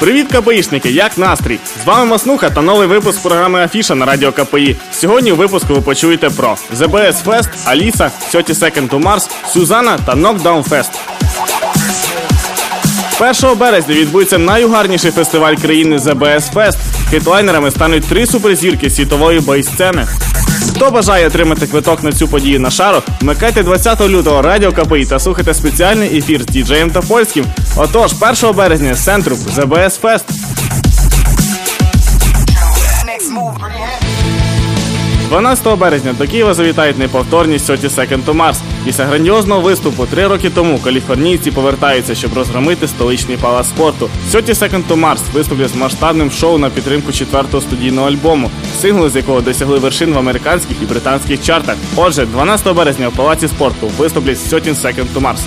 Привіт, КПІшники! Як настрій? З вами Маснуха та новий випуск програми Афіша на радіо КПІ. Сьогодні у випуску ви почуєте про ZBS Fest, Аліса, 30 Second to Mars, Сюзана та Knockdown Fest. 1 березня відбудеться найугарніший фестиваль країни ZBS Fest. Хедлайнерами стануть три суперзірки світової бейсцени. Хто бажає отримати квиток на цю подію на шару, вмикайте 20 лютого радіо КПІ та слухайте спеціальний ефір з діджеєм та польським. Отож, 1 березня з центру ЗБС Fest. 12 березня до Києва завітають неповторні 30 Second to Mars. Після грандіозного виступу три роки тому каліфорнійці повертаються, щоб розгромити столичний палац спорту. 30 Second to Mars виступлять з масштабним шоу на підтримку четвертого студійного альбому, сингли з якого досягли вершин в американських і британських чартах. Отже, 12 березня в палаці спорту виступлять 30 Second to Mars.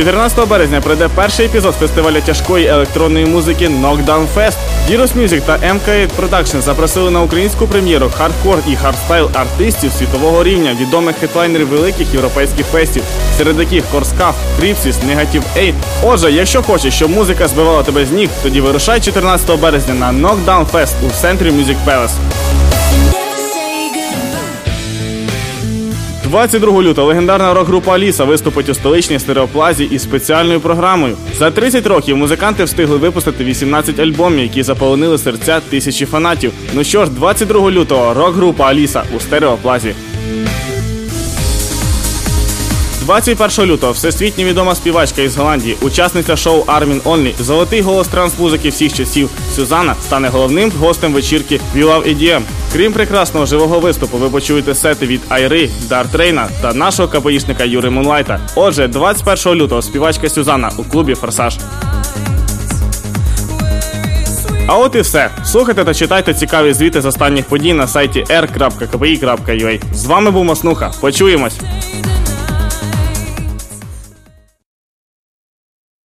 14 березня пройде перший епізод фестивалю тяжкої електронної музики Knockdown Fest. Virus Music та MK8 Production запросили на українську прем'єру хардкор і хардстайл артистів світового рівня, відомих хедлайнерів великих європейських фестів, серед яких Korsakoff, Crypsis, Negative 8. Отже, якщо хочеш, щоб музика збивала тебе з ніг, тоді вирушай 14 березня на Knockdown Fest у центрі Music Palace. 22 лютого легендарна рок-група Аліса виступить у столичній стереоплазі із спеціальною програмою. За 30 років музиканти встигли випустити 18 альбомів, які заполонили серця тисячі фанатів. Ну що ж, 22 лютого рок-група Аліса у стереоплазі. 21 лютого всесвітньо відома співачка із Голландії, учасниця шоу Armin Only, золотий голос транс-музики всіх часів. Сюзанна стане головним гостем вечірки Love EDM. Крім прекрасного живого виступу, ви почуєте сети від Айри, Дартрейна та нашого КПІшника Юри Мунлайта. Отже, 21 лютого співачка Сюзанна у клубі Форсаж. А от і все. Слухайте та читайте цікаві звіти з останніх подій на сайті r.kpi.ua. З вами був Маснуха. Почуємось!